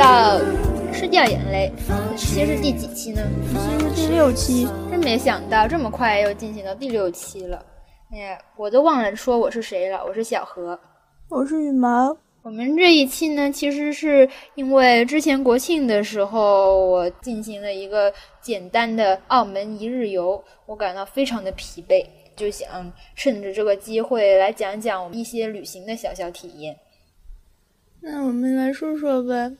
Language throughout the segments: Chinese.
到吃掉眼泪，本期是第几期呢？是第六期。真没想到这么快又进行到第六期了。哎，我都忘了说我是谁了。我是小何，我是羽毛。我们这一期呢，其实是因为之前国庆的时候，我进行了一个简单的澳门一日游，我感到非常的疲惫，就想趁着这个机会来讲讲我们一些旅行的小小体验。那我们来说说吧。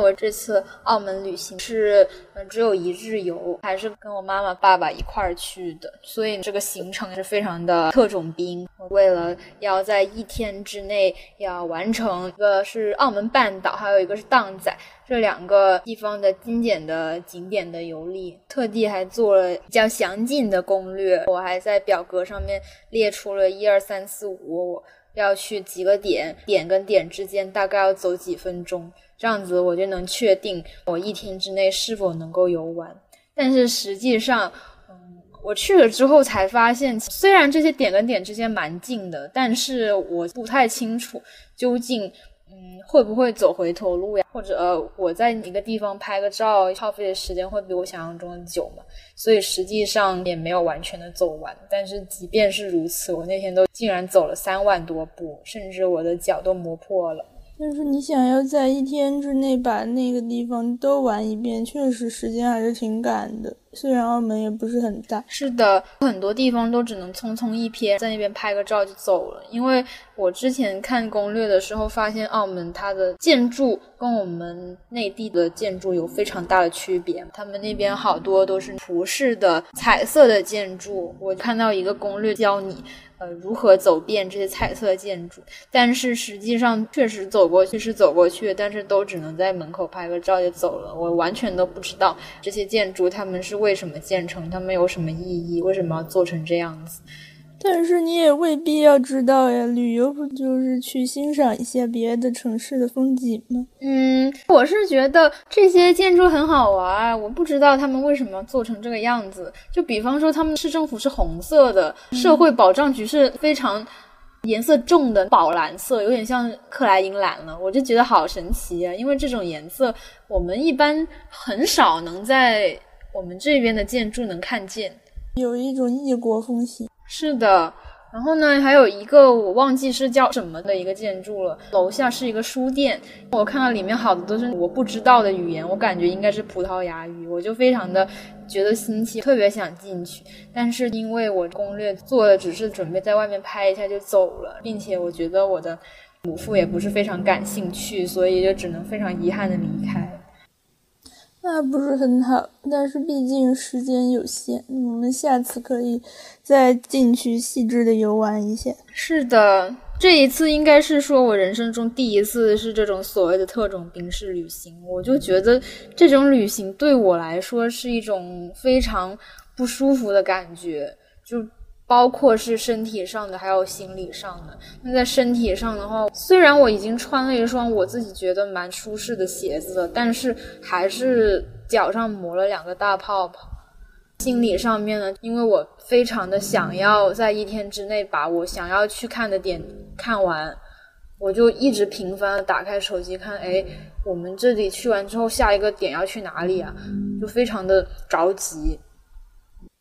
我这次澳门旅行是嗯只有一日游，还是跟我妈妈爸爸一块儿去的，所以这个行程是非常的特种兵。为了要在一天之内要完成，一个是澳门半岛，还有一个是荡仔这两个地方的经典的景点的游历，特地还做了比较详尽的攻略。我还在表格上面列出了一二三四五。我要去几个点，点跟点之间大概要走几分钟，这样子我就能确定我一天之内是否能够游完。但是实际上，嗯，我去了之后才发现，虽然这些点跟点之间蛮近的，但是我不太清楚究竟。嗯，会不会走回头路呀？或者我在一个地方拍个照，耗费的时间会比我想象中的久嘛？所以实际上也没有完全的走完。但是即便是如此，我那天都竟然走了三万多步，甚至我的脚都磨破了。但是你想要在一天之内把那个地方都玩一遍，确实时间还是挺赶的。虽然澳门也不是很大，是的，很多地方都只能匆匆一瞥，在那边拍个照就走了。因为我之前看攻略的时候，发现澳门它的建筑跟我们内地的建筑有非常大的区别。他们那边好多都是葡式的彩色的建筑。我看到一个攻略教你，呃，如何走遍这些彩色建筑，但是实际上确实走过去是走过去，但是都只能在门口拍个照就走了。我完全都不知道这些建筑他们是为。什么建成？他们有什么意义？为什么要做成这样子？但是你也未必要知道呀。旅游不就是去欣赏一下别的城市的风景吗？嗯，我是觉得这些建筑很好玩。我不知道他们为什么做成这个样子。就比方说，他们市政府是红色的，社会保障局是非常颜色重的宝蓝色，有点像克莱因蓝了。我就觉得好神奇啊！因为这种颜色，我们一般很少能在。我们这边的建筑能看见，有一种异国风情。是的，然后呢，还有一个我忘记是叫什么的一个建筑了。楼下是一个书店，我看到里面好的都是我不知道的语言，我感觉应该是葡萄牙语，我就非常的觉得新奇，特别想进去。但是因为我攻略做的只是准备在外面拍一下就走了，并且我觉得我的母父也不是非常感兴趣，所以就只能非常遗憾的离开。那不是很好，但是毕竟时间有限，我们下次可以再进去细致的游玩一下。是的，这一次应该是说我人生中第一次是这种所谓的特种兵式旅行，我就觉得这种旅行对我来说是一种非常不舒服的感觉，就。包括是身体上的，还有心理上的。那在身体上的话，虽然我已经穿了一双我自己觉得蛮舒适的鞋子了，但是还是脚上磨了两个大泡泡。心理上面呢，因为我非常的想要在一天之内把我想要去看的点看完，我就一直频繁的打开手机看，哎，我们这里去完之后，下一个点要去哪里啊？就非常的着急。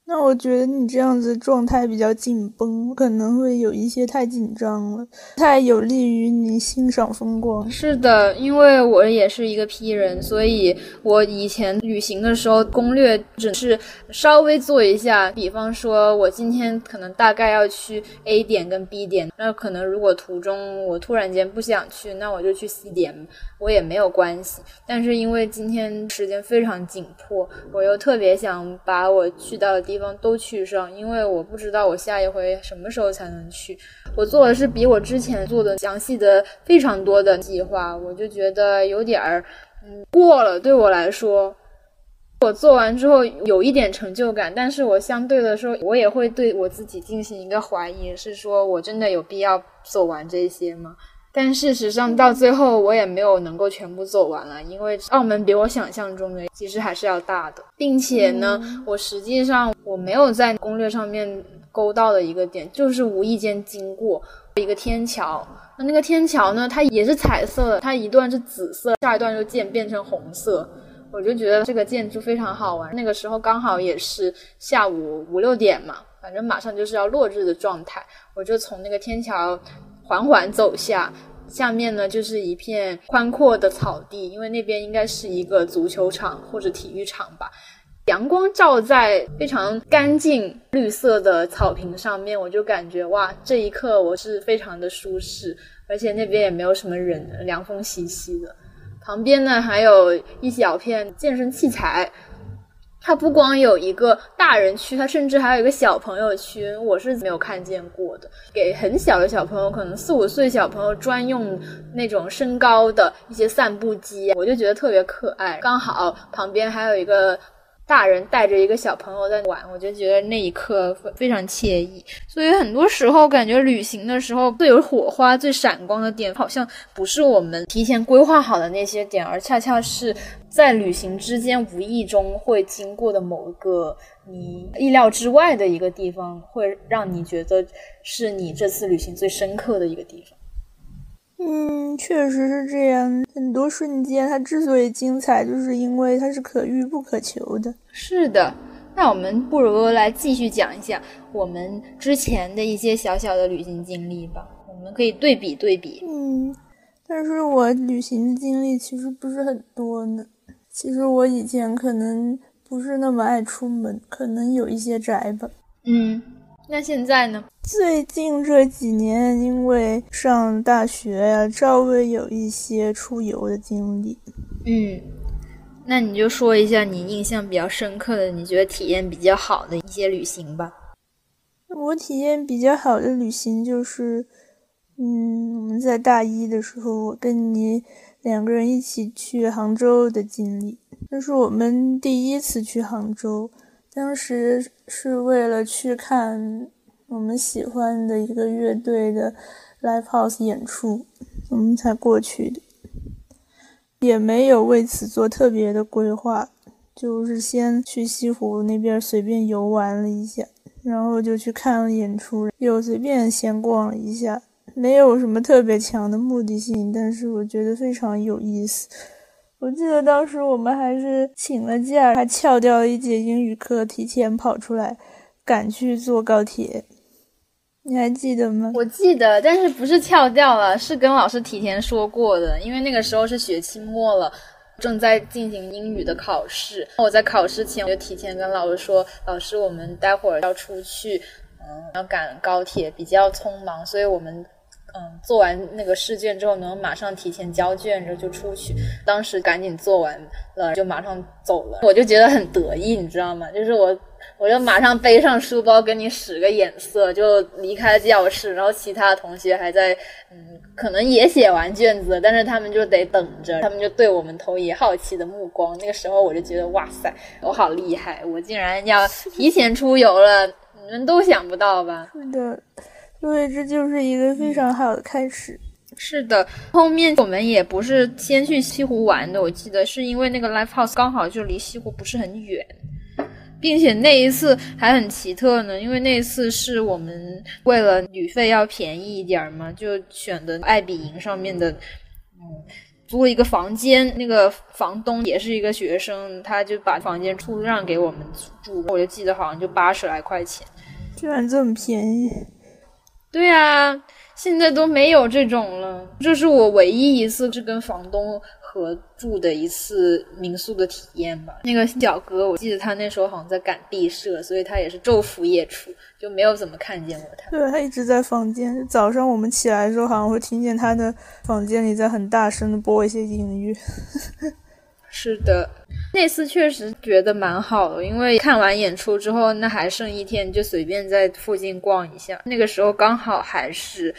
那我觉得你这样子状态比较紧绷，可能会有一些太紧张了，太有利于你欣赏风光。是的，因为我也是一个 P 人，所以我以前旅行的时候攻略只是稍微做一下，比方说我今天可能大概要去 A 点跟 B 点，那可能如果途中我突然间不想去，那我就去 C 点，我也没有关系。但是因为今天时间非常紧迫，我又特别想把我去到的地。地方都去上，因为我不知道我下一回什么时候才能去。我做的是比我之前做的详细的非常多的计划，我就觉得有点儿嗯过了。对我来说，我做完之后有一点成就感，但是我相对的说，我也会对我自己进行一个怀疑，是说我真的有必要走完这些吗？但事实上，到最后我也没有能够全部走完了，因为澳门比我想象中的其实还是要大的，并且呢，我实际上我没有在攻略上面勾到的一个点，就是无意间经过，一个天桥。那那个天桥呢，它也是彩色的，它一段是紫色，下一段就渐变成红色。我就觉得这个建筑非常好玩。那个时候刚好也是下午五六点嘛，反正马上就是要落日的状态，我就从那个天桥缓缓走下，下面呢就是一片宽阔的草地，因为那边应该是一个足球场或者体育场吧。阳光照在非常干净绿色的草坪上面，我就感觉哇，这一刻我是非常的舒适，而且那边也没有什么人，凉风习习的。旁边呢还有一小片健身器材，它不光有一个大人区，它甚至还有一个小朋友区，我是没有看见过的。给很小的小朋友，可能四五岁小朋友专用那种身高的一些散步机，我就觉得特别可爱。刚好旁边还有一个。大人带着一个小朋友在玩，我就觉得那一刻非常惬意。所以很多时候感觉旅行的时候最有火花、最闪光的点，好像不是我们提前规划好的那些点，而恰恰是在旅行之间无意中会经过的某一个你意料之外的一个地方，会让你觉得是你这次旅行最深刻的一个地方。嗯，确实是这样。很多瞬间，它之所以精彩，就是因为它是可遇不可求的。是的，那我们不如来继续讲一下我们之前的一些小小的旅行经历吧。我们可以对比对比。嗯，但是我旅行的经历其实不是很多呢。其实我以前可能不是那么爱出门，可能有一些宅吧。嗯。那现在呢？最近这几年，因为上大学呀，稍微有一些出游的经历。嗯，那你就说一下你印象比较深刻的，你觉得体验比较好的一些旅行吧。我体验比较好的旅行就是，嗯，我们在大一的时候，我跟你两个人一起去杭州的经历，那是我们第一次去杭州。当时是为了去看我们喜欢的一个乐队的 live house 演出，我们才过去的，也没有为此做特别的规划，就是先去西湖那边随便游玩了一下，然后就去看了演出，又随便闲逛了一下，没有什么特别强的目的性，但是我觉得非常有意思。我记得当时我们还是请了假，还翘掉了一节英语课，提前跑出来赶去坐高铁。你还记得吗？我记得，但是不是翘掉了，是跟老师提前说过的。因为那个时候是学期末了，正在进行英语的考试。我在考试前我就提前跟老师说：“老师，我们待会儿要出去，嗯，要赶高铁，比较匆忙，所以我们。”嗯，做完那个试卷之后，能马上提前交卷，然后就出去。当时赶紧做完了，就马上走了。我就觉得很得意，你知道吗？就是我，我就马上背上书包，跟你使个眼色，就离开教室。然后其他同学还在，嗯，可能也写完卷子，但是他们就得等着，他们就对我们投以好奇的目光。那个时候我就觉得，哇塞，我好厉害，我竟然要提前出游了，你们都想不到吧？是的。所以这就是一个非常好的开始。是的，后面我们也不是先去西湖玩的，我记得是因为那个 live house 刚好就离西湖不是很远，并且那一次还很奇特呢，因为那一次是我们为了旅费要便宜一点嘛，就选的爱彼迎上面的，嗯，租了一个房间，那个房东也是一个学生，他就把房间出让给我们住，我就记得好像就八十来块钱，居然这么便宜。对啊，现在都没有这种了。这是我唯一一次是跟房东合住的一次民宿的体验吧。那个小哥，我记得他那时候好像在赶毕设，所以他也是昼伏夜出，就没有怎么看见过他。对他一直在房间。早上我们起来的时候，好像会听见他的房间里在很大声的播一些音乐。是的。那次确实觉得蛮好的，因为看完演出之后，那还剩一天，就随便在附近逛一下。那个时候刚好还是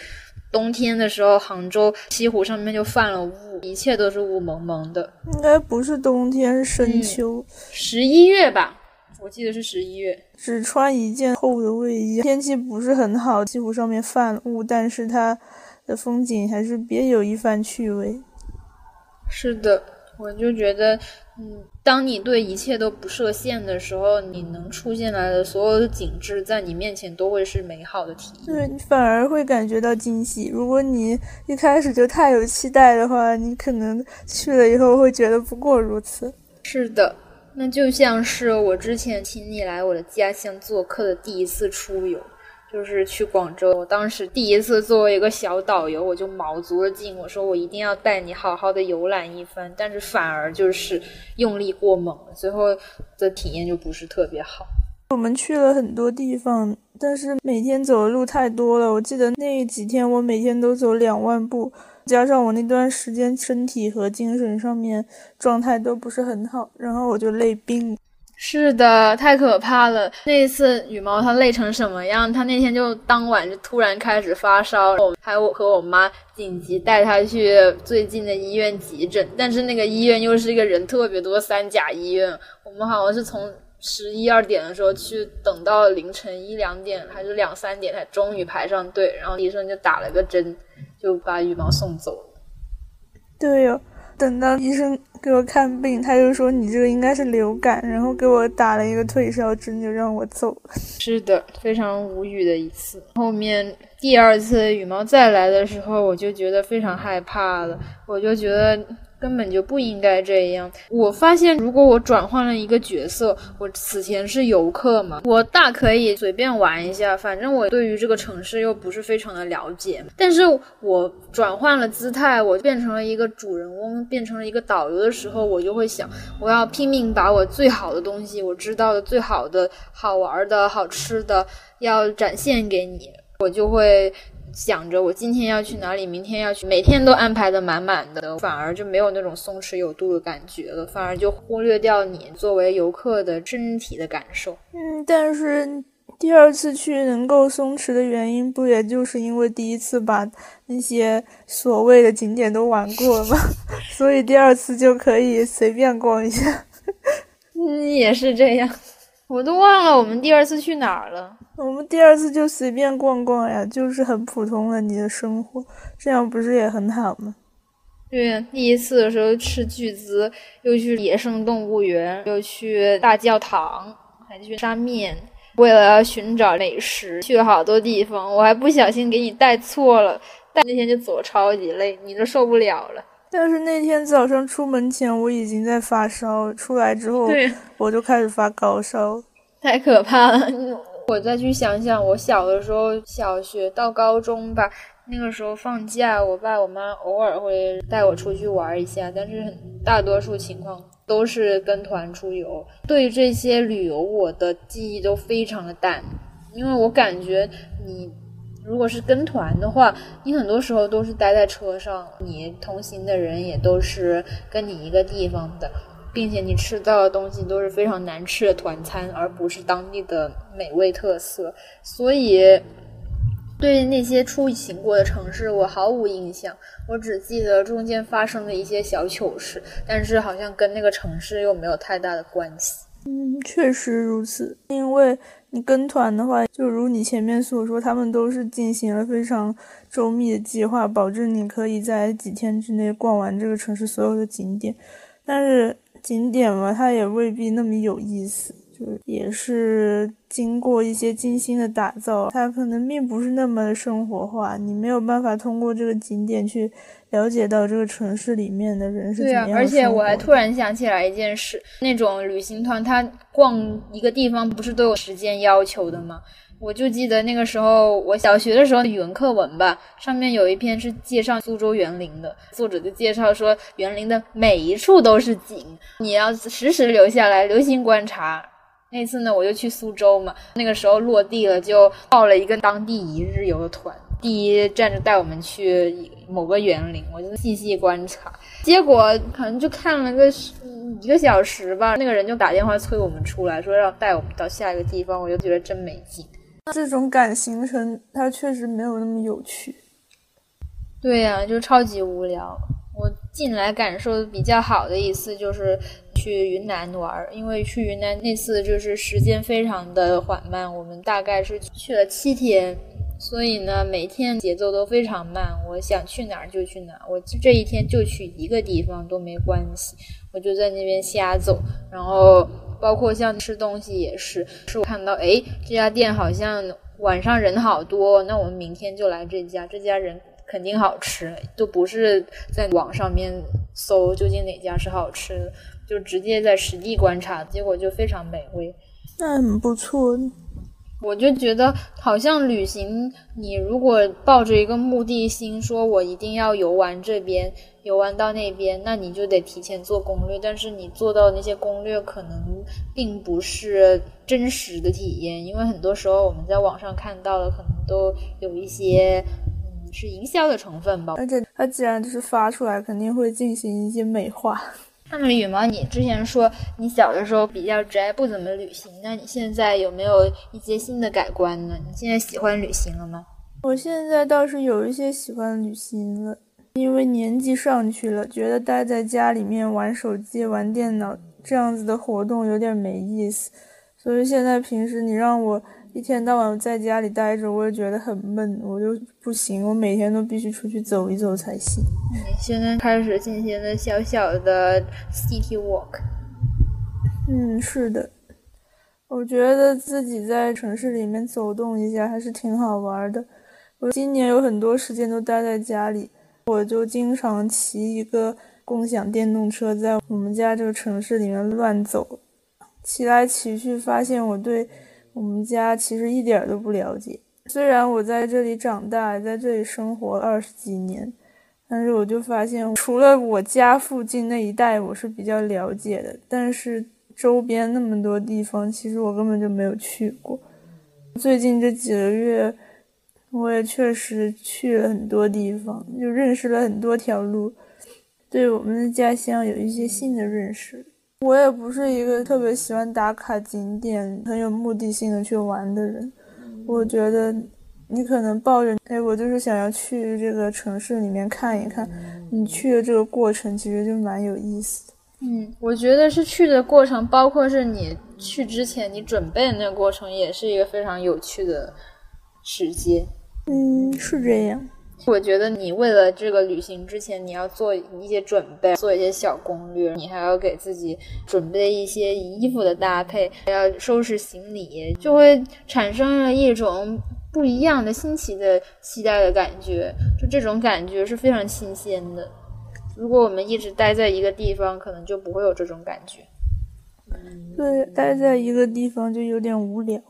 冬天的时候，杭州西湖上面就泛了雾，一切都是雾蒙蒙的。应该不是冬天，是深秋，十一月吧？我记得是十一月。只穿一件厚的卫衣，天气不是很好，西湖上面泛了雾，但是它的风景还是别有一番趣味。是的。我就觉得，嗯，当你对一切都不设限的时候，你能出现来的所有的景致，在你面前都会是美好的体验。对你反而会感觉到惊喜。如果你一开始就太有期待的话，你可能去了以后会觉得不过如此。是的。那就像是我之前请你来我的家乡做客的第一次出游，就是去广州。我当时第一次作为一个小导游，我就卯足了劲，我说我一定要带你好好的游览一番。但是反而就是用力过猛了，最后的体验就不是特别好。我们去了很多地方，但是每天走的路太多了。我记得那几天我每天都走两万步。加上我那段时间身体和精神上面状态都不是很好，然后我就累病了。是的，太可怕了。那一次羽毛他累成什么样？他那天就当晚就突然开始发烧，我还有我和我妈紧急带他去最近的医院急诊，但是那个医院又是一个人特别多三甲医院，我们好像是从十一二点的时候去，等到凌晨一两点还是两三点才终于排上队，然后医生就打了个针。就把羽毛送走了。对哟，等到医生给我看病，他就说你这个应该是流感，然后给我打了一个退烧针，就让我走了。是的，非常无语的一次。后面第二次羽毛再来的时候，我就觉得非常害怕了，我就觉得。根本就不应该这样。我发现，如果我转换了一个角色，我此前是游客嘛，我大可以随便玩一下，反正我对于这个城市又不是非常的了解。但是我转换了姿态，我变成了一个主人翁，变成了一个导游的时候，我就会想，我要拼命把我最好的东西，我知道的最好的、好玩的、好吃的，要展现给你，我就会。想着我今天要去哪里，明天要去，每天都安排的满满的，反而就没有那种松弛有度的感觉了，反而就忽略掉你作为游客的身体的感受。嗯，但是第二次去能够松弛的原因，不也就是因为第一次把那些所谓的景点都玩过了吗？所以第二次就可以随便逛一下。嗯，也是这样。我都忘了我们第二次去哪儿了。我们第二次就随便逛逛呀，就是很普通的你的生活，这样不是也很好吗？对呀，第一次的时候吃巨资，又去野生动物园，又去大教堂，还去沙面，为了要寻找美食，去了好多地方。我还不小心给你带错了，带那天就走超级累，你都受不了了。但是那天早上出门前我已经在发烧，出来之后我就开始发高烧，太可怕了。我再去想想，我小的时候，小学到高中吧，那个时候放假，我爸我妈偶尔会带我出去玩一下，但是很大多数情况都是跟团出游。对这些旅游，我的记忆都非常的淡，因为我感觉你。如果是跟团的话，你很多时候都是待在车上，你同行的人也都是跟你一个地方的，并且你吃到的东西都是非常难吃的团餐，而不是当地的美味特色。所以，对那些出行过的城市，我毫无印象。我只记得中间发生的一些小糗事，但是好像跟那个城市又没有太大的关系。嗯，确实如此，因为。你跟团的话，就如你前面所说，他们都是进行了非常周密的计划，保证你可以在几天之内逛完这个城市所有的景点。但是景点嘛，它也未必那么有意思。就也是经过一些精心的打造，它可能并不是那么生活化，你没有办法通过这个景点去了解到这个城市里面的人是怎样对啊，而且我还突然想起来一件事，那种旅行团，他逛一个地方不是都有时间要求的吗？我就记得那个时候，我小学的时候语文课文吧，上面有一篇是介绍苏州园林的，作者就介绍说园林的每一处都是景，你要时时留下来，留心观察。那次呢，我就去苏州嘛，那个时候落地了，就报了一个当地一日游的团，第一站就带我们去某个园林，我就细细观察，结果可能就看了个一个小时吧，那个人就打电话催我们出来，说要带我们到下一个地方，我就觉得真没劲。这种赶行程，它确实没有那么有趣。对呀，就超级无聊。我近来感受比较好的一次就是去云南玩，因为去云南那次就是时间非常的缓慢，我们大概是去了七天，所以呢，每天节奏都非常慢。我想去哪儿就去哪儿，我这一天就去一个地方都没关系，我就在那边瞎走。然后包括像吃东西也是，是我看到哎这家店好像晚上人好多，那我们明天就来这家，这家人肯定好吃，都不是在网上面搜究竟哪家是好吃的，就直接在实地观察，结果就非常美味。那很不错。我就觉得，好像旅行，你如果抱着一个目的心，说我一定要游玩这边，游玩到那边，那你就得提前做攻略。但是你做到那些攻略，可能并不是真实的体验，因为很多时候我们在网上看到的，可能都有一些，嗯，是营销的成分吧。而且它既然就是发出来，肯定会进行一些美化。那么羽毛，你之前说你小的时候比较宅，不怎么旅行，那你现在有没有一些新的改观呢？你现在喜欢旅行了吗？我现在倒是有一些喜欢旅行了，因为年纪上去了，觉得待在家里面玩手机、玩电脑这样子的活动有点没意思，所以现在平时你让我。一天到晚在家里待着，我也觉得很闷，我就不行，我每天都必须出去走一走才行。现在开始进行了小小的 city walk。嗯，是的，我觉得自己在城市里面走动一下还是挺好玩的。我今年有很多时间都待在家里，我就经常骑一个共享电动车在我们家这个城市里面乱走，骑来骑去，发现我对。我们家其实一点都不了解，虽然我在这里长大，在这里生活二十几年，但是我就发现，除了我家附近那一带我是比较了解的，但是周边那么多地方，其实我根本就没有去过。最近这几个月，我也确实去了很多地方，就认识了很多条路，对我们的家乡有一些新的认识。我也不是一个特别喜欢打卡景点、很有目的性的去玩的人。我觉得你可能抱着“哎，我就是想要去这个城市里面看一看”，你去的这个过程其实就蛮有意思的。嗯，我觉得是去的过程，包括是你去之前你准备的那个过程，也是一个非常有趣的时间。嗯，是这样。我觉得你为了这个旅行之前，你要做一些准备，做一些小攻略，你还要给自己准备一些衣服的搭配，还要收拾行李，就会产生了一种不一样的新奇的期待的感觉。就这种感觉是非常新鲜的。如果我们一直待在一个地方，可能就不会有这种感觉。对，待在一个地方就有点无聊。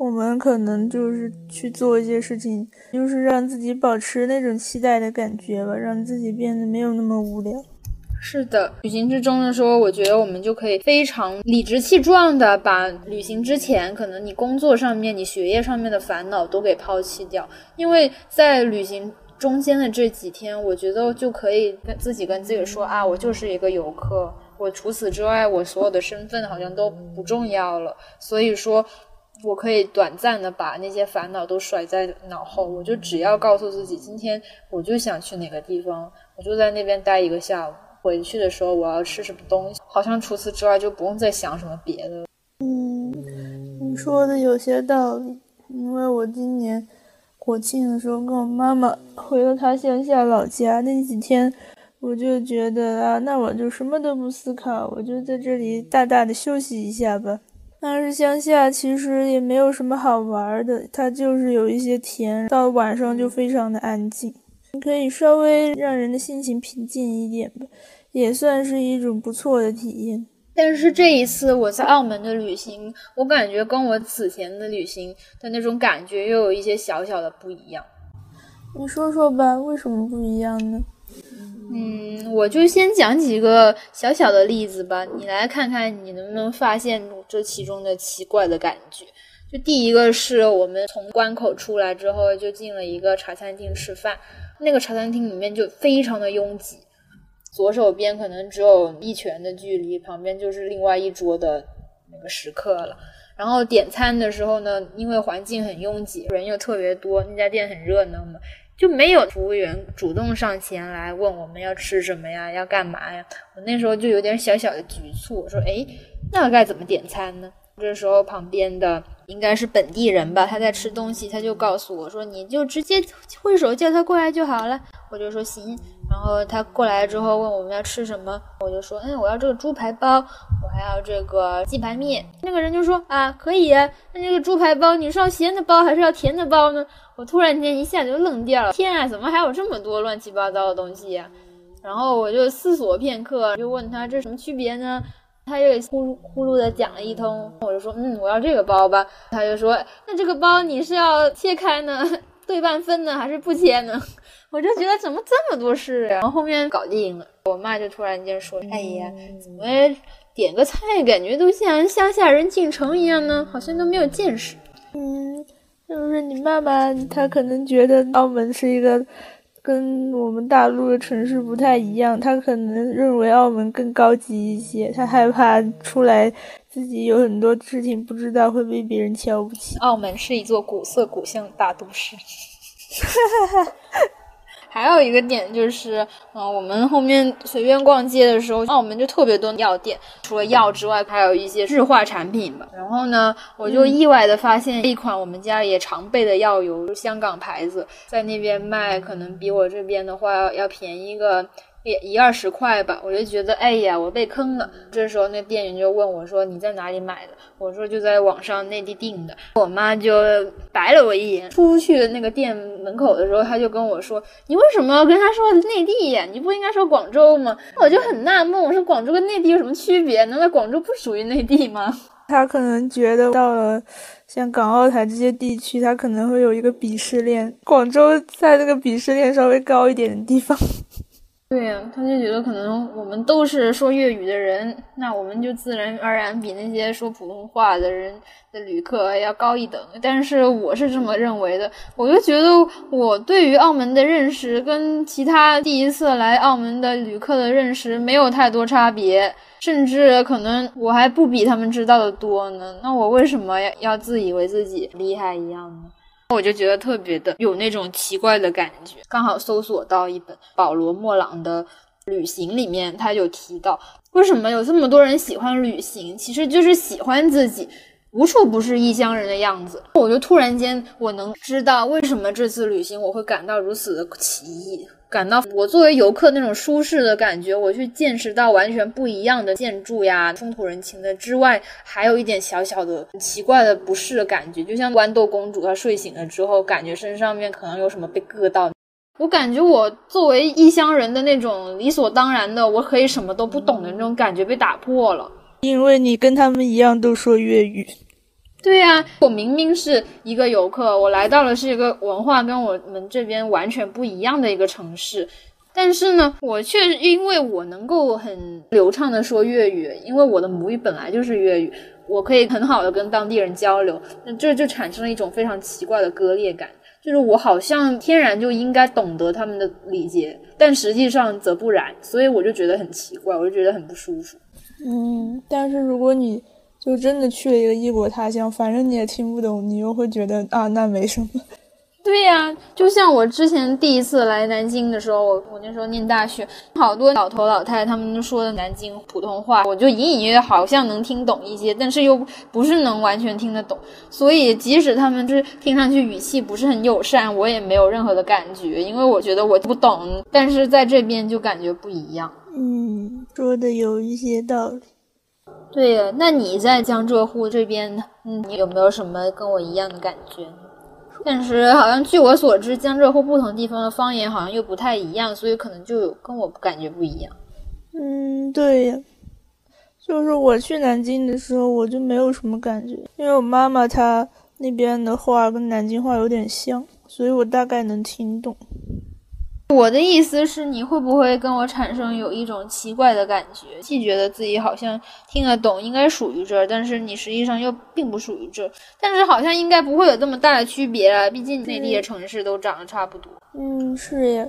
我们可能就是去做一些事情，就是让自己保持那种期待的感觉吧，让自己变得没有那么无聊。是的，旅行之中的时候，我觉得我们就可以非常理直气壮的把旅行之前可能你工作上面、你学业上面的烦恼都给抛弃掉，因为在旅行中间的这几天，我觉得就可以跟自己跟自己说啊，我就是一个游客，我除此之外，我所有的身份好像都不重要了，所以说。我可以短暂的把那些烦恼都甩在脑后，我就只要告诉自己，今天我就想去哪个地方，我就在那边待一个下午。回去的时候我要吃什么东西，好像除此之外就不用再想什么别的。嗯，你说的有些道理，因为我今年国庆的时候跟我妈妈回了她乡下老家，那几天我就觉得啊，那我就什么都不思考，我就在这里大大的休息一下吧。但是乡下其实也没有什么好玩的，它就是有一些田，到晚上就非常的安静，可以稍微让人的心情平静一点吧，也算是一种不错的体验。但是这一次我在澳门的旅行，我感觉跟我此前的旅行的那种感觉又有一些小小的不一样。你说说吧，为什么不一样呢？嗯，我就先讲几个小小的例子吧，你来看看你能不能发现这其中的奇怪的感觉。就第一个是我们从关口出来之后，就进了一个茶餐厅吃饭，那个茶餐厅里面就非常的拥挤，左手边可能只有一拳的距离，旁边就是另外一桌的那个食客了。然后点餐的时候呢，因为环境很拥挤，人又特别多，那家店很热闹嘛。就没有服务员主动上前来问我们要吃什么呀，要干嘛呀？我那时候就有点小小的局促，我说：“哎，那该怎么点餐呢？”这时候旁边的应该是本地人吧，他在吃东西，他就告诉我说：“你就直接挥手叫他过来就好了。”我就说行。然后他过来之后问我们要吃什么，我就说：“嗯，我要这个猪排包，我还要这个鸡排面。”那个人就说：“啊，可以。那这个猪排包你是要咸的包还是要甜的包呢？”我突然间一下就愣掉了，天啊，怎么还有这么多乱七八糟的东西呀？然后我就思索片刻，就问他这什么区别呢？他又呼噜呼噜的讲了一通，我就说嗯，我要这个包吧。他就说那这个包你是要切开呢，对半分呢，还是不切呢？我就觉得怎么这么多事啊？然后后面搞定了，我妈就突然间说，哎呀，怎么点个菜感觉都像乡下人进城一样呢？好像都没有见识。嗯，就是你爸爸他可能觉得澳门是一个。跟我们大陆的城市不太一样，他可能认为澳门更高级一些，他害怕出来自己有很多事情不知道会被别人瞧不起。澳门是一座古色古香的大都市。哈哈哈还有一个点就是，嗯，我们后面随便逛街的时候，澳门就特别多药店，除了药之外，还有一些日化产品吧。然后呢，我就意外的发现一款我们家也常备的药油，香港牌子，在那边卖，可能比我这边的话要便宜个。也一二十块吧，我就觉得，哎呀，我被坑了。这时候那店员就问我说：“你在哪里买的？”我说：“就在网上内地订的。”我妈就白了我一眼。出去那个店门口的时候，她就跟我说：“你为什么要跟他说内地呀？你不应该说广州吗？”我就很纳闷，我说：“广州跟内地有什么区别？难道广州不属于内地吗？”他可能觉得到了像港澳台这些地区，他可能会有一个鄙视链。广州在那个鄙视链稍微高一点的地方。对呀，他就觉得可能我们都是说粤语的人，那我们就自然而然比那些说普通话的人的旅客要高一等。但是我是这么认为的，我就觉得我对于澳门的认识跟其他第一次来澳门的旅客的认识没有太多差别，甚至可能我还不比他们知道的多呢。那我为什么要自以为自己厉害一样呢？我就觉得特别的有那种奇怪的感觉。刚好搜索到一本保罗·莫朗的旅行，里面他有提到，为什么有这么多人喜欢旅行，其实就是喜欢自己无处不是异乡人的样子。我就突然间我能知道为什么这次旅行我会感到如此的奇异。感到我作为游客那种舒适的感觉，我去见识到完全不一样的建筑呀，风土人情的之外，还有一点小小的奇怪的不适的感觉，就像豌豆公主她睡醒了之后，感觉身上面可能有什么被硌到。我感觉我作为异乡人的那种理所当然的，我可以什么都不懂的那种感觉被打破了，因为你跟他们一样都说粤语。对呀，我明明是一个游客，我来到了是一个文化跟我们这边完全不一样的一个城市，但是呢，我却因为我能够很流畅的说粤语，因为我的母语本来就是粤语，我可以很好的跟当地人交流，那这就产生了一种非常奇怪的割裂感，就是我好像天然就应该懂得他们的礼节，但实际上则不然，所以我就觉得很奇怪，我就觉得很不舒服。嗯，但是如果你。就真的去了一个异国他乡，反正你也听不懂，你又会觉得啊，那没什么。对呀，就像我之前第一次来南京的时候，我我那时候念大学，好多老头老太太他们都说的南京普通话，我就隐隐约约好像能听懂一些，但是又不是能完全听得懂。所以即使他们就是听上去语气不是很友善，我也没有任何的感觉，因为我觉得我不懂。但是在这边就感觉不一样。嗯，说的有一些道理。对呀，那你在江浙沪这边，嗯，你有没有什么跟我一样的感觉？但是好像据我所知，江浙沪不同地方的方言好像又不太一样，所以可能就跟我感觉不一样。嗯，对呀，就是我去南京的时候，我就没有什么感觉，因为我妈妈她那边的话跟南京话有点像，所以我大概能听懂。我的意思是，你会不会跟我产生有一种奇怪的感觉，既觉得自己好像听得懂，应该属于这儿，但是你实际上又并不属于这儿，但是好像应该不会有这么大的区别啊，毕竟内地的城市都长得差不多。嗯，是呀，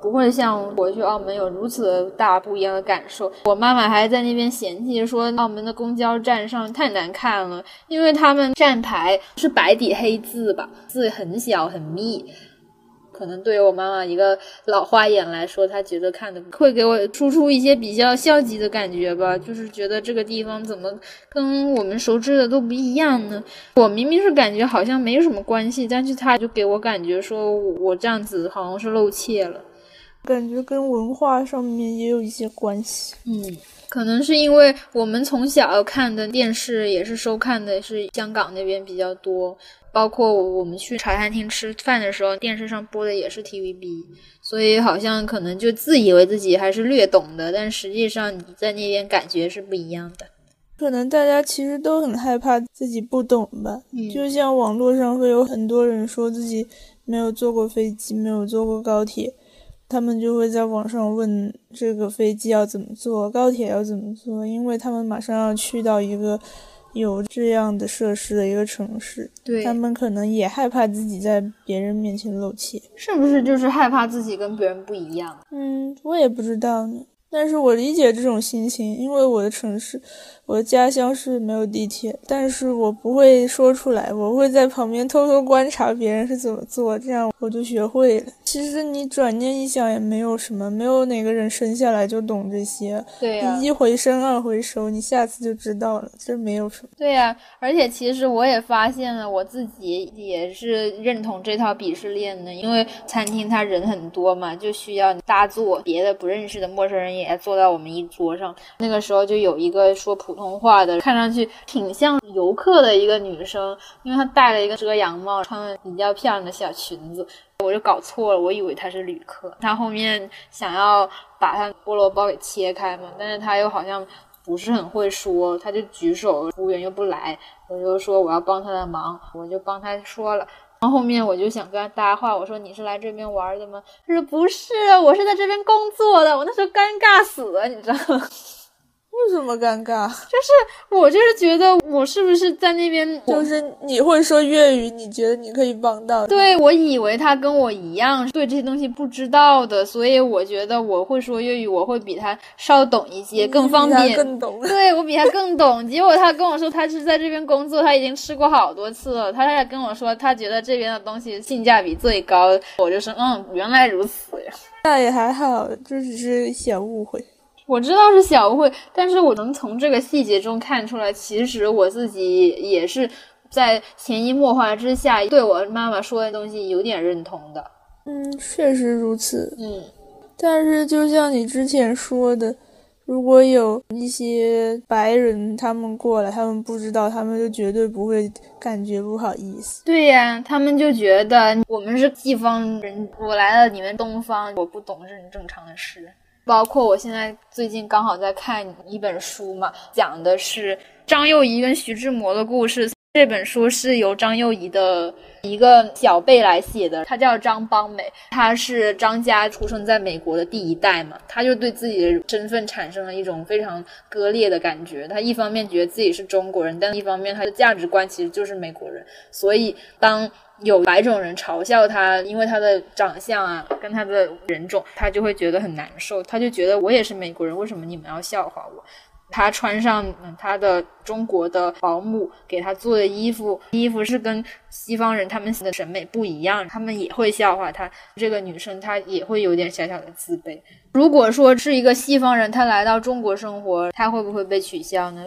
不会像我去澳门有如此大不一样的感受。我妈妈还在那边嫌弃说，澳门的公交站上太难看了，因为他们站牌是白底黑字吧，字很小很密。可能对于我妈妈一个老花眼来说，她觉得看的会给我输出一些比较消极的感觉吧，就是觉得这个地方怎么跟我们熟知的都不一样呢？我明明是感觉好像没什么关系，但是她就给我感觉说我这样子好像是露怯了，感觉跟文化上面也有一些关系。嗯。可能是因为我们从小看的电视也是收看的是香港那边比较多，包括我们去茶餐厅吃饭的时候，电视上播的也是 TVB，所以好像可能就自以为自己还是略懂的，但实际上你在那边感觉是不一样的。可能大家其实都很害怕自己不懂吧，就像网络上会有很多人说自己没有坐过飞机，没有坐过高铁。他们就会在网上问这个飞机要怎么坐，高铁要怎么坐，因为他们马上要去到一个有这样的设施的一个城市，对他们可能也害怕自己在别人面前露怯，是不是就是害怕自己跟别人不一样？嗯，我也不知道呢。但是我理解这种心情，因为我的城市，我的家乡是没有地铁，但是我不会说出来，我会在旁边偷偷观察别人是怎么做，这样我就学会了。其实你转念一想，也没有什么，没有哪个人生下来就懂这些。对呀，一回生二回熟，你下次就知道了，这没有什么。对呀，而且其实我也发现了，我自己也是认同这套鄙视链的，因为餐厅他人很多嘛，就需要大坐，别的不认识的陌生人也。也坐到我们一桌上，那个时候就有一个说普通话的，看上去挺像游客的一个女生，因为她戴了一个遮阳帽，穿了比较漂亮的小裙子，我就搞错了，我以为她是旅客。她后面想要把她菠萝包给切开嘛，但是她又好像不是很会说，她就举手，服务员又不来，我就说我要帮她的忙，我就帮她说了。然后后面我就想跟他搭话，我说你是来这边玩的吗？他说不是，我是在这边工作的。我那时候尴尬死了，你知道吗？为什么尴尬？就是我就是觉得我是不是在那边？就是你会说粤语，你觉得你可以帮到？对，我以为他跟我一样对这些东西不知道的，所以我觉得我会说粤语，我会比他稍懂一些，更方便。更懂。对我比他更懂。结果他跟我说他是在这边工作，他已经吃过好多次了。他在跟我说他觉得这边的东西性价比最高。我就说嗯，原来如此呀。那也还好，这只是小误会。我知道是小误会，但是我能从这个细节中看出来，其实我自己也是在潜移默化之下对我妈妈说的东西有点认同的。嗯，确实如此。嗯，但是就像你之前说的，如果有一些白人他们过来，他们不知道，他们就绝对不会感觉不好意思。对呀，他们就觉得我们是西方人，我来了你们东方，我不懂是很正常的事。包括我现在最近刚好在看一本书嘛，讲的是张幼仪跟徐志摩的故事。这本书是由张幼仪的一个小辈来写的，他叫张邦美，他是张家出生在美国的第一代嘛，他就对自己的身份产生了一种非常割裂的感觉。他一方面觉得自己是中国人，但一方面他的价值观其实就是美国人。所以当有白种人嘲笑他，因为他的长相啊，跟他的人种，他就会觉得很难受。他就觉得我也是美国人，为什么你们要笑话我？他穿上他的中国的保姆给他做的衣服，衣服是跟西方人他们的审美不一样，他们也会笑话他。这个女生她也会有点小小的自卑。如果说是一个西方人，他来到中国生活，他会不会被取笑呢？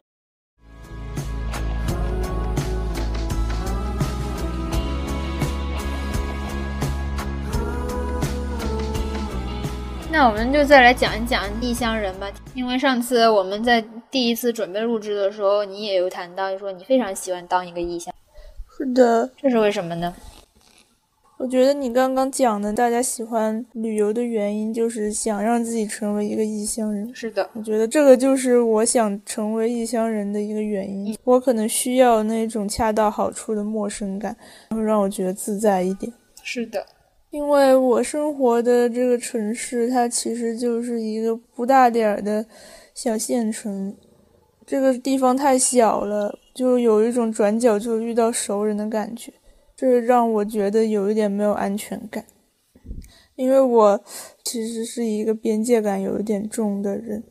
那我们就再来讲一讲异乡人吧，因为上次我们在第一次准备录制的时候，你也有谈到，说你非常喜欢当一个异乡。是的，这是为什么呢？我觉得你刚刚讲的，大家喜欢旅游的原因，就是想让自己成为一个异乡人。是的，我觉得这个就是我想成为异乡人的一个原因。我可能需要那种恰到好处的陌生感，然后让我觉得自在一点。是的。因为我生活的这个城市，它其实就是一个不大点儿的小县城，这个地方太小了，就有一种转角就遇到熟人的感觉，这让我觉得有一点没有安全感。因为我其实是一个边界感有一点重的人，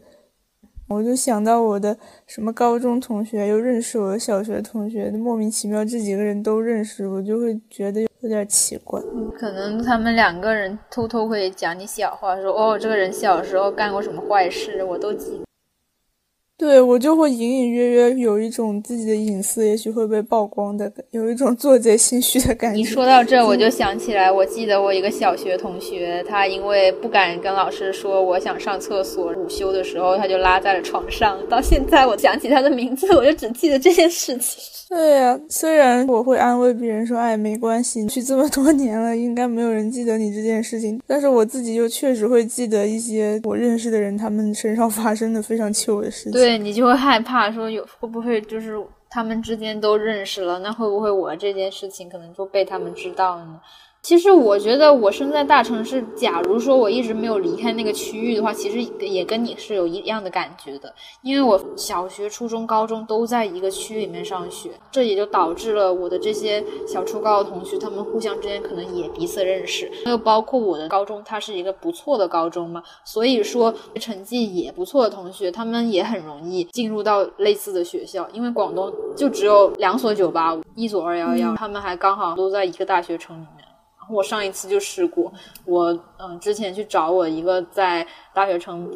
我就想到我的什么高中同学，又认识我的小学同学，莫名其妙这几个人都认识，我就会觉得有点奇怪。可能他们两个人偷偷会讲你小话，说哦，这个人小时候干过什么坏事，我都记。对我就会隐隐约约有一种自己的隐私也许会被曝光的，有一种做贼心虚的感觉。你说到这，我就想起来，我记得我一个小学同学，他因为不敢跟老师说我想上厕所，午休的时候他就拉在了床上。到现在我想起他的名字，我就只记得这件事情。对呀，虽然我会安慰别人说，哎，没关系，去这么多年了，应该没有人记得你这件事情。但是我自己又确实会记得一些我认识的人他们身上发生的非常糗的事情。对你就会害怕说，有会不会就是他们之间都认识了，那会不会我这件事情可能就被他们知道了呢？其实我觉得我生在大城市，假如说我一直没有离开那个区域的话，其实也跟你是有一样的感觉的。因为我小学、初中、高中都在一个区里面上学，这也就导致了我的这些小初高的同学，他们互相之间可能也彼此认识。又包括我的高中，它是一个不错的高中嘛，所以说成绩也不错的同学，他们也很容易进入到类似的学校。因为广东就只有两所九八五，一所二幺幺，他们还刚好都在一个大学城里我上一次就试过，我嗯之前去找我一个在大学城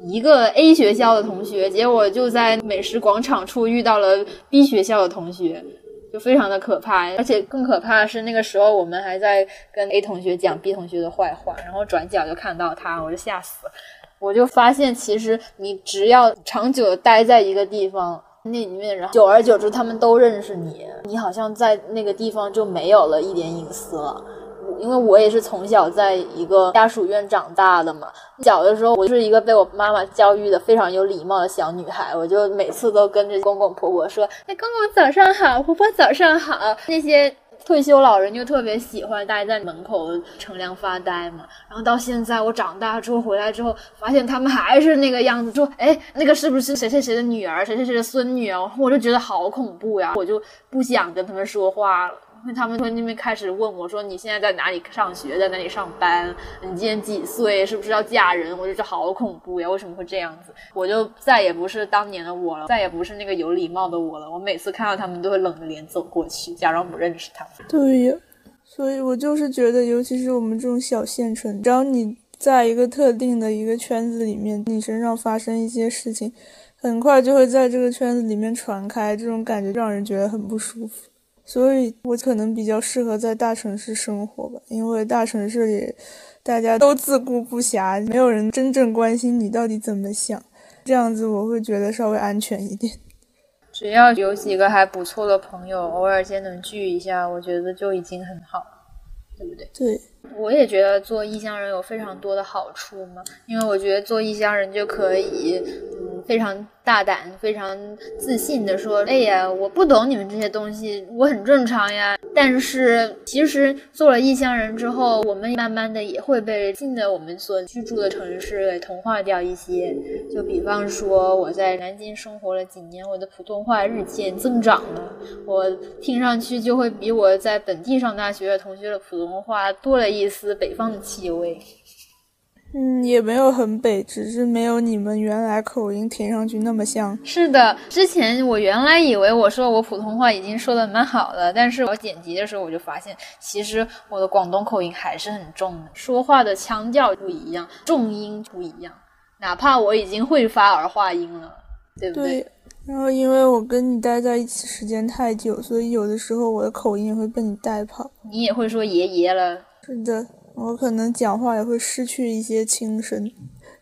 一个 A 学校的同学，结果就在美食广场处遇到了 B 学校的同学，就非常的可怕。而且更可怕的是，那个时候我们还在跟 A 同学讲 B 同学的坏话，然后转角就看到他，我就吓死了。我就发现，其实你只要长久的待在一个地方。那里面然后，久而久之，他们都认识你，你好像在那个地方就没有了一点隐私了。因为我也是从小在一个家属院长大的嘛，小的时候我就是一个被我妈妈教育的非常有礼貌的小女孩，我就每次都跟着公公婆婆说：“哎，公公早上好，婆婆早上好。”那些。退休老人就特别喜欢待在门口乘凉发呆嘛，然后到现在我长大之后回来之后，发现他们还是那个样子，说哎，那个是不是谁谁谁的女儿，谁谁谁的孙女啊？我就觉得好恐怖呀，我就不想跟他们说话了。他们从那边开始问我，说你现在在哪里上学，在哪里上班？你今年几岁？是不是要嫁人？我就觉得好恐怖呀！为什么会这样子？我就再也不是当年的我了，再也不是那个有礼貌的我了。我每次看到他们都会冷着脸走过去，假装不认识他们。对呀，所以我就是觉得，尤其是我们这种小县城，只要你在一个特定的一个圈子里面，你身上发生一些事情，很快就会在这个圈子里面传开，这种感觉让人觉得很不舒服。所以我可能比较适合在大城市生活吧，因为大城市里大家都自顾不暇，没有人真正关心你到底怎么想，这样子我会觉得稍微安全一点。只要有几个还不错的朋友，偶尔间能聚一下，我觉得就已经很好了，对不对？对，我也觉得做异乡人有非常多的好处嘛，因为我觉得做异乡人就可以，嗯，非常。大胆、非常自信的说：“哎呀，我不懂你们这些东西，我很正常呀。”但是其实做了异乡人之后，我们慢慢的也会被新的我们所居住的城市给同化掉一些。就比方说，我在南京生活了几年，我的普通话日渐增长了，我听上去就会比我在本地上大学的同学的普通话多了一丝北方的气味。嗯，也没有很北，只是没有你们原来口音听上去那么像。是的，之前我原来以为我说我普通话已经说的蛮好了，但是我剪辑的时候我就发现，其实我的广东口音还是很重的，说话的腔调不一样，重音不一样。哪怕我已经会发儿化音了，对不对？然后因为我跟你待在一起时间太久，所以有的时候我的口音也会被你带跑。你也会说爷爷了。是的。我可能讲话也会失去一些轻声，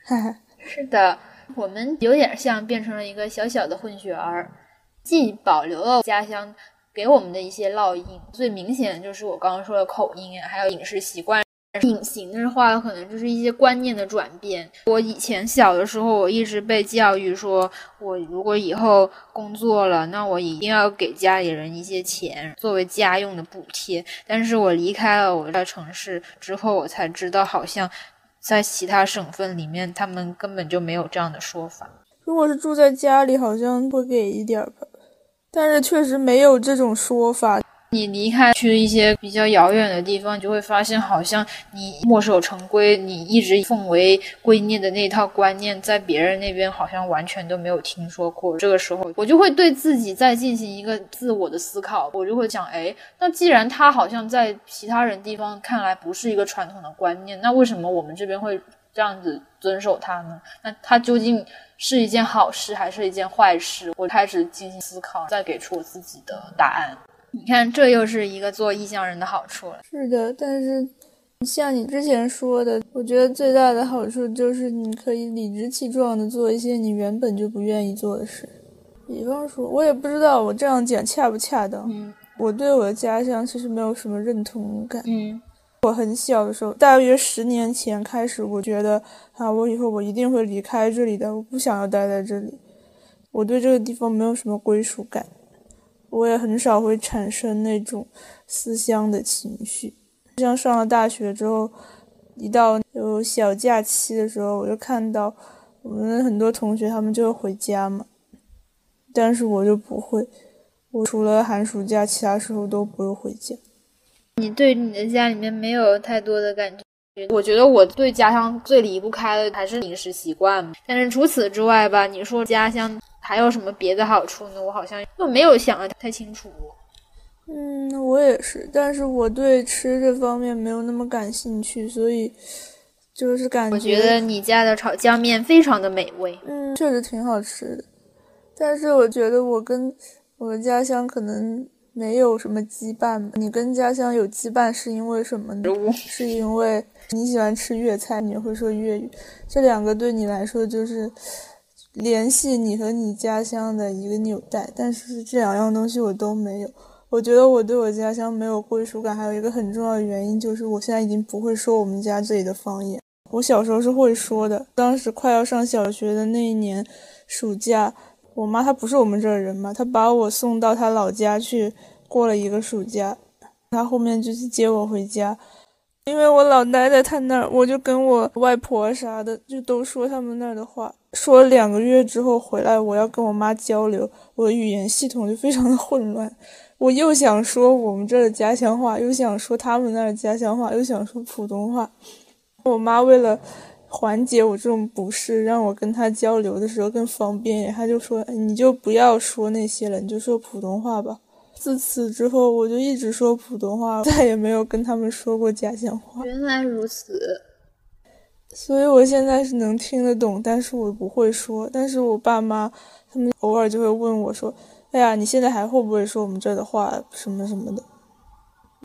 哈哈。是的，我们有点像变成了一个小小的混血儿，既保留了家乡给我们的一些烙印，最明显的就是我刚刚说的口音，还有饮食习惯。隐形的话，可能就是一些观念的转变。我以前小的时候，我一直被教育说，我如果以后工作了，那我一定要给家里人一些钱作为家用的补贴。但是我离开了我的城市之后，我才知道，好像在其他省份里面，他们根本就没有这样的说法。如果是住在家里，好像会给一点吧，但是确实没有这种说法。你离开去一些比较遥远的地方，就会发现，好像你墨守成规，你一直奉为圭臬的那套观念，在别人那边好像完全都没有听说过。这个时候，我就会对自己再进行一个自我的思考，我就会想，哎，那既然他好像在其他人地方看来不是一个传统的观念，那为什么我们这边会这样子遵守它呢？那它究竟是一件好事还是一件坏事？我开始进行思考，再给出我自己的答案。你看，这又是一个做异乡人的好处了。是的，但是像你之前说的，我觉得最大的好处就是你可以理直气壮的做一些你原本就不愿意做的事。比方说，我也不知道我这样讲恰不恰当。嗯，我对我的家乡其实没有什么认同感。嗯，我很小的时候，大约十年前开始，我觉得啊，我以后我一定会离开这里的，我不想要待在这里。我对这个地方没有什么归属感。我也很少会产生那种思乡的情绪，像上了大学之后，一到有小假期的时候，我就看到我们很多同学他们就会回家嘛，但是我就不会，我除了寒暑假，其他时候都不会回家。你对你的家里面没有太多的感觉？我觉得我对家乡最离不开的还是饮食习惯嘛。但是除此之外吧，你说家乡。还有什么别的好处呢？我好像又没有想的太清楚。嗯，我也是，但是我对吃这方面没有那么感兴趣，所以就是感觉。我觉得你家的炒酱面非常的美味。嗯，确实挺好吃的，但是我觉得我跟我的家乡可能没有什么羁绊。你跟家乡有羁绊是因为什么呢？是因为你喜欢吃粤菜，你会说粤语，这两个对你来说就是。联系你和你家乡的一个纽带，但是这两样东西我都没有。我觉得我对我家乡没有归属感，还有一个很重要的原因就是我现在已经不会说我们家这里的方言。我小时候是会说的，当时快要上小学的那一年暑假，我妈她不是我们这儿人嘛，她把我送到她老家去过了一个暑假，她后面就去接我回家。因为我老待在他那儿，我就跟我外婆啥的就都说他们那儿的话。说两个月之后回来，我要跟我妈交流，我的语言系统就非常的混乱。我又想说我们这儿的家乡话，又想说他们那儿的家乡话，又想说普通话。我妈为了缓解我这种不适，让我跟她交流的时候更方便，她就说：“你就不要说那些了，你就说普通话吧。”自此之后，我就一直说普通话，再也没有跟他们说过家乡话。原来如此，所以我现在是能听得懂，但是我不会说。但是我爸妈他们偶尔就会问我说：“哎呀，你现在还会不会说我们这儿的话什么什么的？”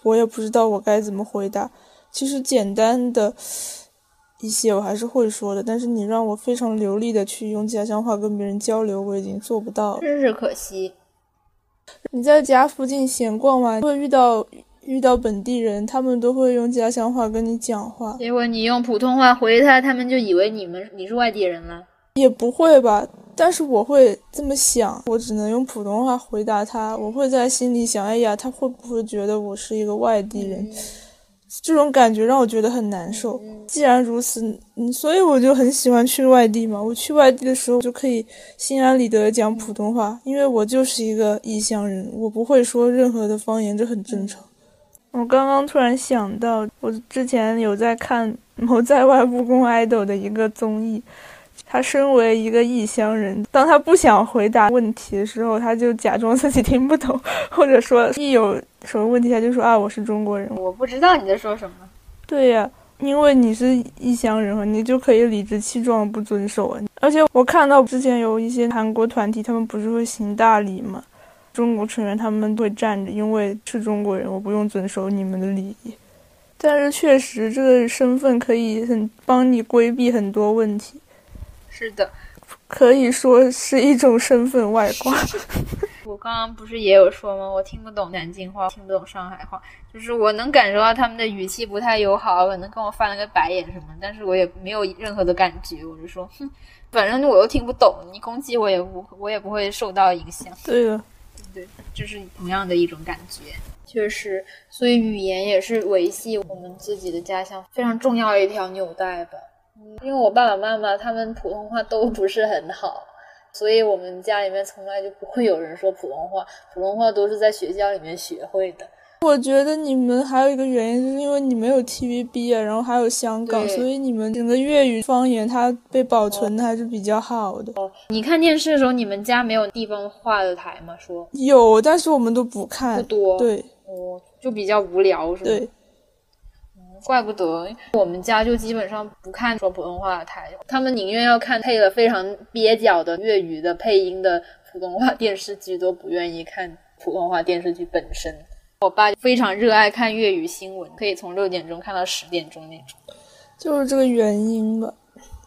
我也不知道我该怎么回答。其实简单的一些我还是会说的，但是你让我非常流利的去用家乡话跟别人交流，我已经做不到了。真是可惜。你在家附近闲逛吗？会遇到遇到本地人，他们都会用家乡话跟你讲话。结果你用普通话回他，他们就以为你们你是外地人了。也不会吧，但是我会这么想，我只能用普通话回答他。我会在心里想，哎呀，他会不会觉得我是一个外地人？这种感觉让我觉得很难受。既然如此，嗯，所以我就很喜欢去外地嘛。我去外地的时候就可以心安理得讲普通话，因为我就是一个异乡人，我不会说任何的方言，这很正常。我刚刚突然想到，我之前有在看某在外务工 idol 的一个综艺。他身为一个异乡人，当他不想回答问题的时候，他就假装自己听不懂，或者说一有什么问题，他就说啊，我是中国人，我不知道你在说什么。对呀，因为你是异乡人嘛，你就可以理直气壮不遵守啊。而且我看到之前有一些韩国团体，他们不是会行大礼吗？中国成员他们会站着，因为是中国人，我不用遵守你们的礼仪。但是确实，这个身份可以很帮你规避很多问题。是的，可以说是一种身份外挂。我刚刚不是也有说吗？我听不懂南京话，听不懂上海话，就是我能感受到他们的语气不太友好，可能跟我翻了个白眼什么，但是我也没有任何的感觉，我就说，哼，反正我又听不懂，你攻击我也不，我也不会受到影响。对的，对，就是同样的一种感觉，确实，所以语言也是维系我们自己的家乡非常重要的一条纽带吧。嗯因为我爸爸妈妈他们普通话都不是很好，所以我们家里面从来就不会有人说普通话，普通话都是在学校里面学会的。我觉得你们还有一个原因，就是因为你没有 TVB 啊，然后还有香港，所以你们整个粤语方言它被保存的还是比较好的。哦，你看电视的时候，你们家没有地方话的台吗？说有，但是我们都不看，不多。对，哦，就比较无聊，是吗？对。怪不得我们家就基本上不看说普通话的台，他们宁愿要看配了非常蹩脚的粤语的配音的普通话电视剧，都不愿意看普通话电视剧本身。我爸非常热爱看粤语新闻，可以从六点钟看到十点钟那种，就是这个原因吧。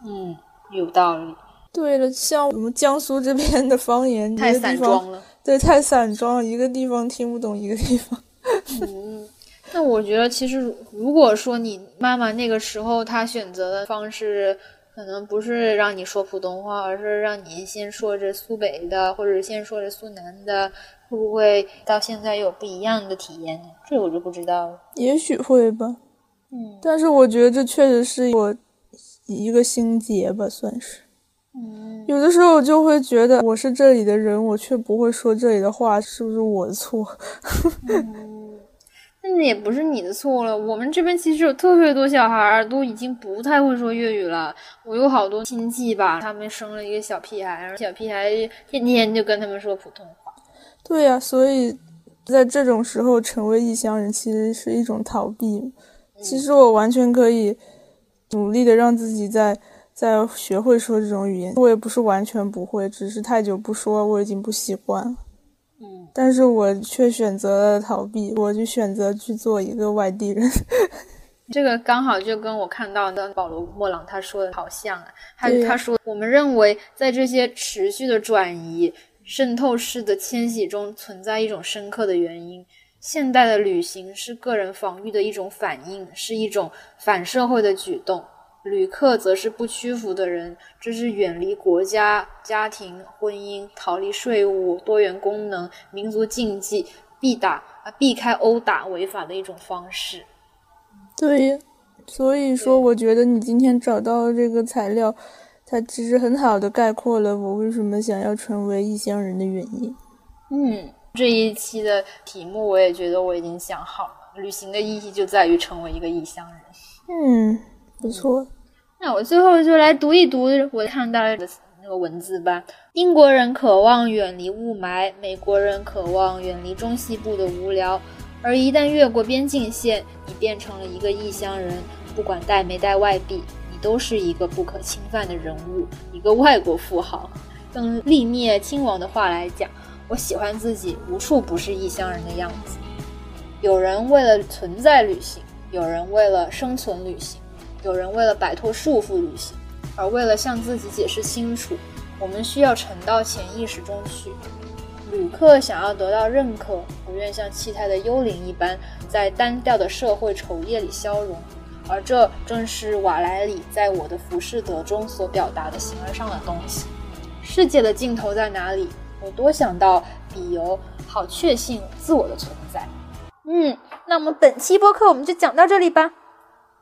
嗯，有道理。对了，像我们江苏这边的方言太散装了，对，太散装了，一个地方听不懂一个地方。嗯。那我觉得，其实如果说你妈妈那个时候她选择的方式，可能不是让你说普通话，而是让你先说着苏北的，或者先说着苏南的，会不会到现在有不一样的体验呢？这我就不知道了。也许会吧。嗯。但是我觉得这确实是我一个心结吧，算是。嗯。有的时候我就会觉得，我是这里的人，我却不会说这里的话，是不是我的错？那也不是你的错了。我们这边其实有特别多小孩儿都已经不太会说粤语了。我有好多亲戚吧，他们生了一个小屁孩，然后小屁孩天天就跟他们说普通话。对呀，所以在这种时候成为异乡人其实是一种逃避。其实我完全可以努力的让自己在在学会说这种语言。我也不是完全不会，只是太久不说，我已经不习惯了。嗯，但是我却选择了逃避，我就选择去做一个外地人。这个刚好就跟我看到的保罗·莫朗他说的好像啊，他他说我们认为在这些持续的转移、渗透式的迁徙中存在一种深刻的原因。现代的旅行是个人防御的一种反应，是一种反社会的举动。旅客则是不屈服的人，这是远离国家、家庭、婚姻、逃离税务、多元功能、民族禁忌、避打啊避开殴打违法的一种方式。对，所以说我觉得你今天找到这个材料，它其实很好的概括了我为什么想要成为异乡人的原因。嗯，这一期的题目我也觉得我已经想好了，旅行的意义就在于成为一个异乡人。嗯，不错。那我最后就来读一读我看到的那个文字吧。英国人渴望远离雾霾，美国人渴望远离中西部的无聊。而一旦越过边境线，你变成了一个异乡人，不管带没带外币，你都是一个不可侵犯的人物，一个外国富豪。用立灭亲王的话来讲，我喜欢自己无处不是异乡人的样子。有人为了存在旅行，有人为了生存旅行。有人为了摆脱束缚旅行，而为了向自己解释清楚，我们需要沉到潜意识中去。旅客想要得到认可，不愿像气态的幽灵一般在单调的社会丑业里消融，而这正是瓦莱里在我的浮士德中所表达的形而上的东西。世界的尽头在哪里？我多想到比游，好确信自我的存在。嗯，那我们本期播客我们就讲到这里吧。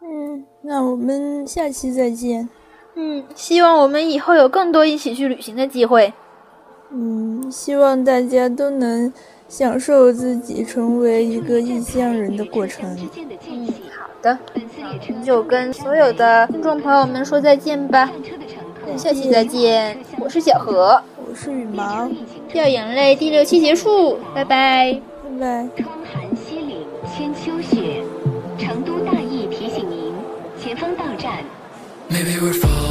嗯，那我们下期再见。嗯，希望我们以后有更多一起去旅行的机会。嗯，希望大家都能享受自己成为一个异乡人的过程。嗯，好就跟所有的听众朋友们说再见吧。下期再见，我是小何，我是羽毛。掉眼泪第六期结束，拜拜，拜拜。窗含西岭千秋雪，成都大意提醒您。前方到站。Maybe we're.